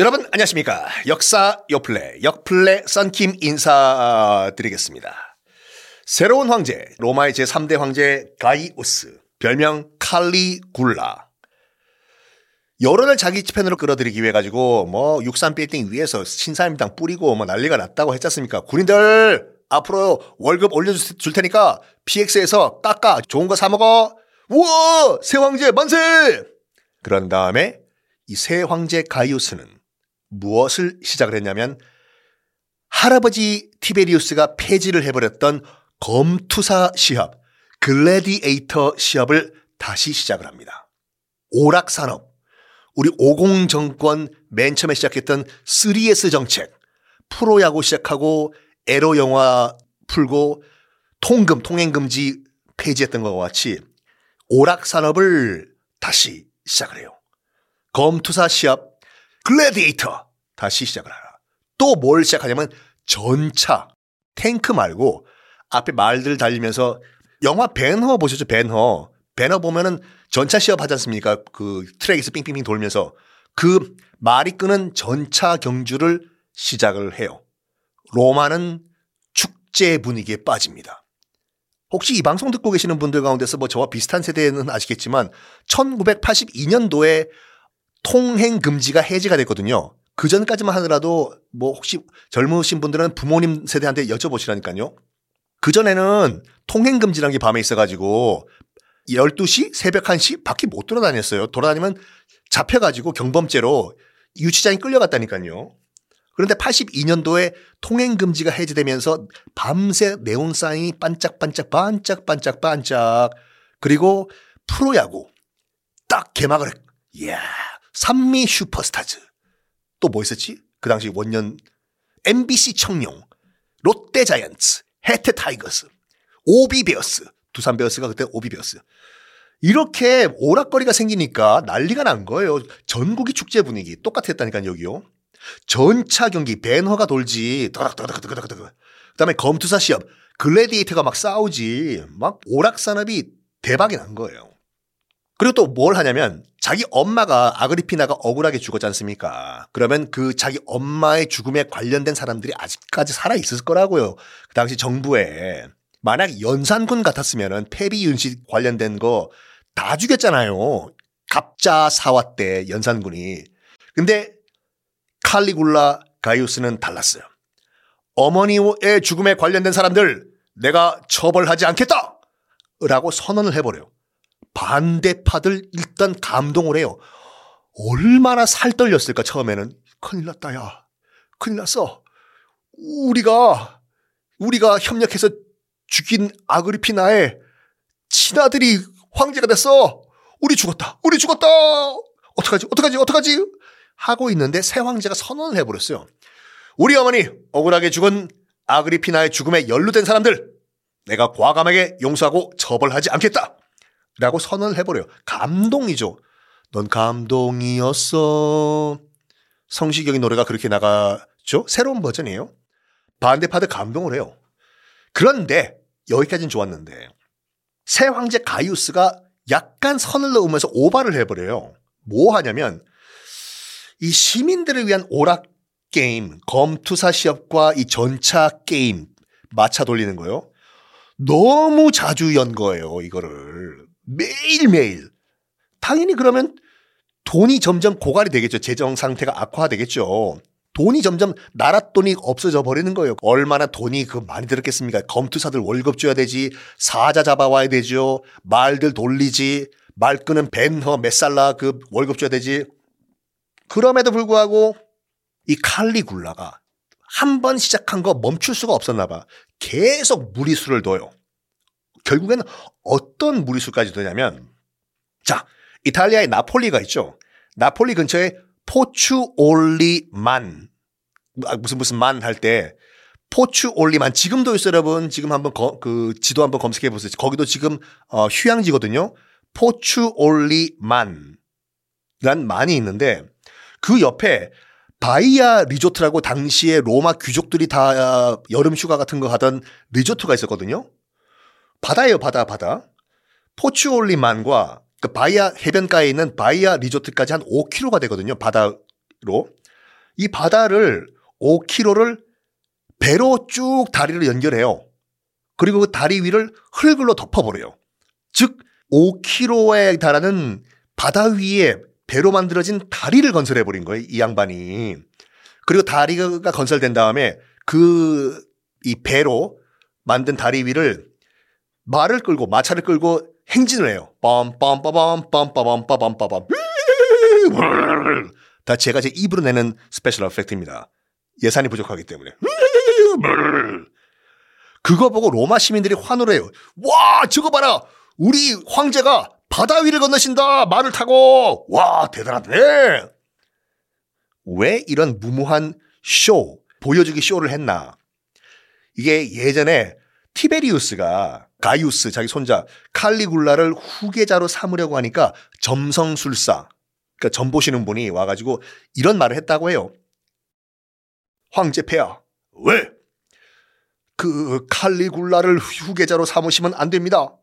여러분 안녕하십니까? 역사 요플레 역플레 썬킴 인사드리겠습니다. 새로운 황제 로마의 제3대 황제 가이우스 별명 칼리굴라. 여론을 자기 편으로 끌어들이기 위해 가지고 뭐 육산 빌딩 위에서 신사임당 뿌리고 뭐 난리가 났다고 했지 않습니까? 군인들 앞으로 월급 올려줄 테니까 PX에서 깎아 좋은 거 사 먹어. 우와! 새 황제 만세! 그런 다음에 이 새 황제 가이우스는 무엇을 시작을 했냐면 할아버지 티베리우스가 폐지를 해버렸던 검투사 시합, 글래디에이터 시합을 다시 시작을 합니다. 오락산업, 우리 오공 정권 맨 처음에 시작했던 3S 정책, 프로야구 시작하고 에로 영화 풀고 통금, 통행금지 폐지했던 것과 같이 오락산업을 다시 시작을 해요. 검투사 시합, 글래디에이터 다시 시작을 하라. 또 뭘 시작하냐면 전차, 탱크 말고 앞에 말들 달리면서 영화 벤허 보셨죠? 벤허. 벤허 보면은 전차 시합 하지 않습니까? 그 트랙에서 삥삥삥 돌면서 그 말이 끄는 전차 경주를 시작을 해요. 로마는 축제 분위기에 빠집니다. 혹시 이 방송 듣고 계시는 분들 가운데서 뭐 저와 비슷한 세대는 아시겠지만 1982년도에 통행 금지가 해제가 됐거든요. 그 전까지만 하더라도 뭐 혹시 젊으신 분들은 부모님 세대한테 여쭤보시라니까요. 그 전에는 통행 금지라는 게 밤에 있어가지고 12시, 새벽 1시 밖에 못 돌아다녔어요. 돌아다니면 잡혀가지고 경범죄로 유치장에 끌려갔다니까요. 그런데 82년도에 통행 금지가 해제되면서 밤새 네온사인이 반짝반짝 반짝반짝 반짝 그리고 프로야구 딱 개막을 했. 이야 삼미 슈퍼스타즈. 또 뭐 있었지? 그 당시 원년 MBC 청룡, 롯데 자이언츠, 해태 타이거스, OB베어스, 두산 베어스가 그때 OB베어스. 이렇게 오락거리가 생기니까 난리가 난 거예요. 전국이 축제 분위기 똑같았다니까 여기요. 전차 경기 배너가 돌지. 그다음에 검투사 시합 글래디에이터가 막 싸우지. 막 오락 산업이 대박이 난 거예요. 그리고 또 뭘 하냐면 자기 엄마가 아그리피나가 억울하게 죽었지 않습니까? 그러면 그 자기 엄마의 죽음에 관련된 사람들이 아직까지 살아 있을 거라고요. 그 당시 정부에 만약 연산군 같았으면은 폐비 윤식 관련된 거 다 죽였잖아요. 갑자 사화 때 연산군이. 근데 칼리굴라 가이우스는 달랐어요. 어머니의 죽음에 관련된 사람들 내가 처벌하지 않겠다! 라고 선언을 해버려요. 반대파들 일단 감동을 해요. 얼마나 살떨렸을까 처음에는. 큰일 났다 야. 큰일 났어. 우리가 우리가 협력해서 죽인 아그리피나의 친아들이 황제가 됐어. 우리 죽었다. 우리 죽었다. 어떡하지? 어떡하지? 어떡하지? 하고 있는데 새 황제가 선언을 해버렸어요. 우리 어머니 억울하게 죽은 아그리피나의 죽음에 연루된 사람들 내가 과감하게 용서하고 처벌하지 않겠다 라고 선언을 해버려요. 감동이죠. 넌 감동이었어. 성시경의 노래가 그렇게 나가죠? 새로운 버전이에요. 반대파들 감동을 해요. 그런데 여기까지는 좋았는데 새 황제 가이우스가 약간 선을 넘으면서 오바를 해버려요. 뭐 하냐면 이 시민들을 위한 오락 게임, 검투사 시합과 이 전차 게임 마차 돌리는 거요. 너무 자주 연 거예요, 이거를. 매일매일. 당연히 그러면 돈이 점점 고갈이 되겠죠. 재정 상태가 악화되겠죠. 돈이 점점 나라 돈이 없어져 버리는 거예요. 얼마나 돈이 그 많이 들었겠습니까? 검투사들 월급 줘야 되지, 사자 잡아와야 되죠. 말들 돌리지, 말 끄는 벤허 메살라 그 월급 줘야 되지. 그럼에도 불구하고 이 칼리굴라가 한 번 시작한 거 멈출 수가 없었나 봐. 계속 무리수를 둬요. 결국에는 어떤 무리수까지 되냐면 자 이탈리아의 나폴리가 있죠. 나폴리 근처에 포추올리만 아, 무슨 무슨 만 할 때 포추올리만 지금도 있어요 여러분. 지금 한번 거, 그 지도 한번 검색해 보세요. 거기도 지금 어, 휴양지거든요. 포추올리만 란 만이 있는데 그 옆에 바이아 리조트라고 당시에 로마 귀족들이 다 여름 휴가 같은 거 하던 리조트가 있었거든요 바다예요, 바다, 바다. 포추올리만과 그 바이아 해변가에 있는 바이아 리조트까지 한 5km가 되거든요, 바다로. 이 바다를 5km를 배로 쭉 다리를 연결해요. 그리고 그 다리 위를 흙으로 덮어버려요. 즉 5km에 달하는 바다 위에 배로 만들어진 다리를 건설해 버린 거예요. 이 양반이. 그리고 다리가 건설된 다음에 그 이 배로 만든 다리 위를 말을 끌고 마차를 끌고 행진을 해요. 빰빰빠밤 빰빠밤 빠밤 다 제가 제 입으로 내는 special effect입니다. 예산이 부족하기 때문에. 그거 보고 로마 시민들이 환호를 해요. 와, 저거 봐라. 우리 황제가 바다 위를 건너신다. 말을 타고. 와, 대단하네. 왜 이런 무모한 쇼, 보여주기 쇼를 했나? 이게 예전에 티베리우스가 가이우스 자기 손자 칼리굴라를 후계자로 삼으려고 하니까 점성술사 그러니까 점 보시는 분이 와가지고 이런 말을 했다고 해요. 황제 폐하 왜? 그 칼리굴라를 후계자로 삼으시면 안 됩니다.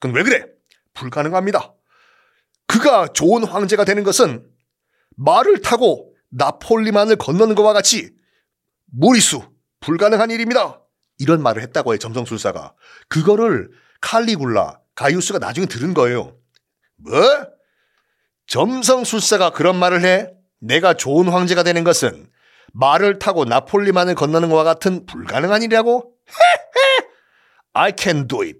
그건 왜 그래? 불가능합니다. 그가 좋은 황제가 되는 것은 말을 타고 나폴리만을 건너는 것과 같이 무리수 불가능한 일입니다. 이런 말을 했다고 해요. 점성술사가. 그거를 칼리굴라, 가이우스가 나중에 들은 거예요. 뭐? 점성술사가 그런 말을 해? 내가 좋은 황제가 되는 것은 말을 타고 나폴리만을 건너는 것과 같은 불가능한 일이라고? I can do it.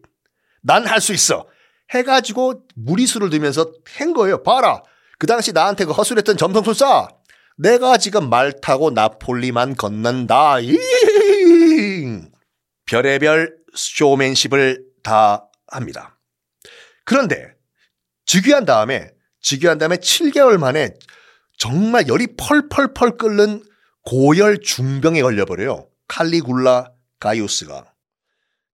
난 할 수 있어. 해가지고 무리수를 들면서 한 거예요. 봐라. 그 당시 나한테 그 허술했던 점성술사. 내가 지금 말 타고 나폴리만 건넌다. 별의별 쇼맨십을 다 합니다. 그런데 즉위한 다음에 즉위한 다음에 7개월 만에 정말 열이 펄펄펄 끓는 고열 중병에 걸려버려요. 칼리굴라 가이우스가.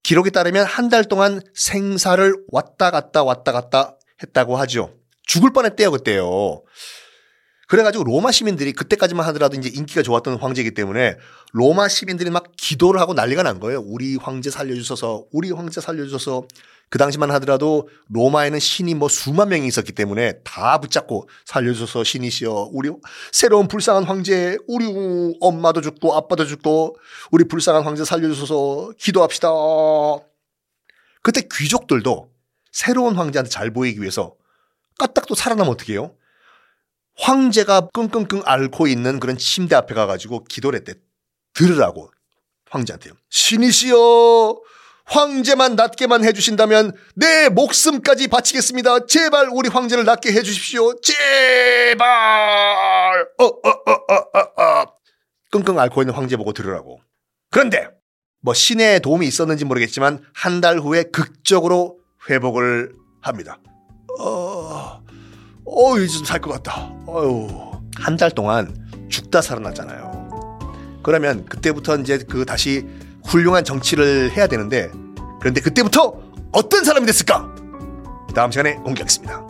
기록에 따르면 한 달 동안 생사를 왔다 갔다 왔다 갔다 했다고 하죠. 죽을 뻔했대요, 그때요. 그래가지고 로마 시민들이 그때까지만 하더라도 이제 인기가 좋았던 황제이기 때문에 로마 시민들이 막 기도를 하고 난리가 난 거예요. 우리 황제 살려주셔서, 우리 황제 살려주셔서. 그 당시만 하더라도 로마에는 신이 뭐 수만 명이 있었기 때문에 다 붙잡고 살려줘서 신이시여 우리 새로운 불쌍한 황제 우리 엄마도 죽고 아빠도 죽고 우리 불쌍한 황제 살려주셔서 기도합시다. 그때 귀족들도 새로운 황제한테 잘 보이기 위해서 까딱 또 살아나면 어떻게 해요? 황제가 끙끙끙 앓고 있는 그런 침대 앞에 가가지고 기도를 했대. 들으라고 황제한테요. 신이시여 황제만 낫게만 해주신다면 내 목숨까지 바치겠습니다. 제발 우리 황제를 낫게 해주십시오. 제발. 어, 어, 어, 어, 어, 어. 끙끙 앓고 있는 황제 보고 들으라고. 그런데 뭐 신의 도움이 있었는지 모르겠지만 한 달 후에 극적으로 회복을 합니다. 어, 어, 이제 좀 살 것 같다. 어유, 한 달 동안 죽다 살아났잖아요. 그러면 그때부터 이제 그 다시 훌륭한 정치를 해야 되는데 그런데 그때부터 어떤 사람이 됐을까? 다음 시간에 공개하겠습니다.